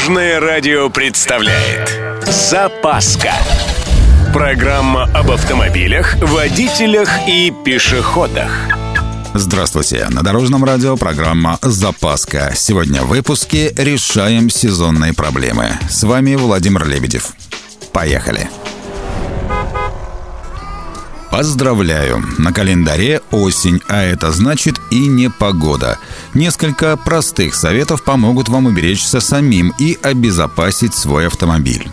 Дорожное радио представляет Запаска Программа об автомобилях, водителях и пешеходах Здравствуйте! На Дорожном радио программа «Запаска». Сегодня в выпуске решаем сезонные проблемы. С вами Владимир Лебедев. Поехали! Поздравляю! На календаре осень, а это значит и непогода. Несколько простых советов помогут вам уберечься самим и обезопасить свой автомобиль.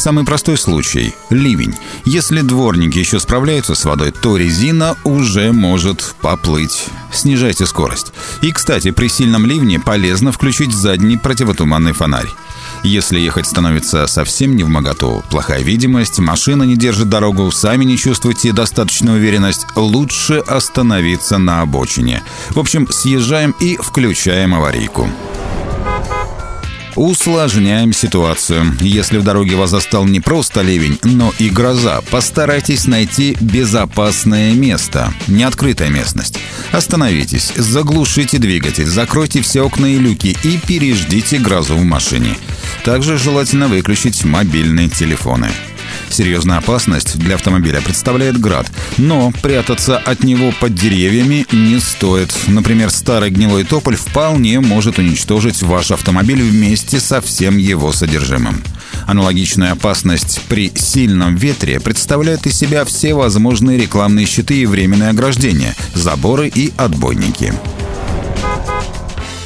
Самый простой случай – ливень. Если дворники еще справляются с водой, то резина уже может поплыть. Снижайте скорость. И, кстати, при сильном ливне полезно включить задний противотуманный фонарь. Если ехать становится совсем не в моготу, плохая видимость, машина не держит дорогу, сами не чувствуете достаточную уверенность, лучше остановиться на обочине. В общем, съезжаем и включаем аварийку. Усложняем ситуацию. Если в дороге вас застал не просто ливень, но и гроза, постарайтесь найти безопасное место, не открытая местность. Остановитесь, заглушите двигатель, закройте все окна и люки и переждите грозу в машине. Также желательно выключить мобильные телефоны. Серьезная опасность для автомобиля представляет град, но прятаться от него под деревьями не стоит. Например, старый гнилой тополь вполне может уничтожить ваш автомобиль вместе со всем его содержимым. Аналогичную опасность при сильном ветре представляют из себя все возможные рекламные щиты и временные ограждения, заборы и отбойники.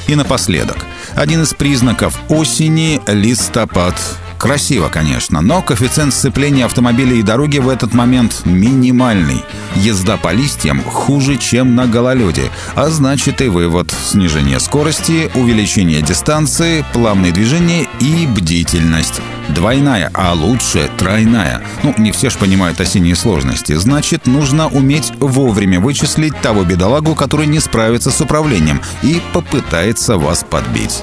И напоследок, один из признаков осени – листопад. Красиво, конечно, но коэффициент сцепления автомобиля и дороги в этот момент минимальный. Езда по листьям хуже, чем на гололеде, а значит и вывод – снижение скорости, увеличение дистанции, плавные движения и бдительность. Двойная, а лучше тройная. Ну, не все ж понимают осенние сложности. Значит, нужно уметь вовремя вычислить того бедолагу, который не справится с управлением и попытается вас подбить.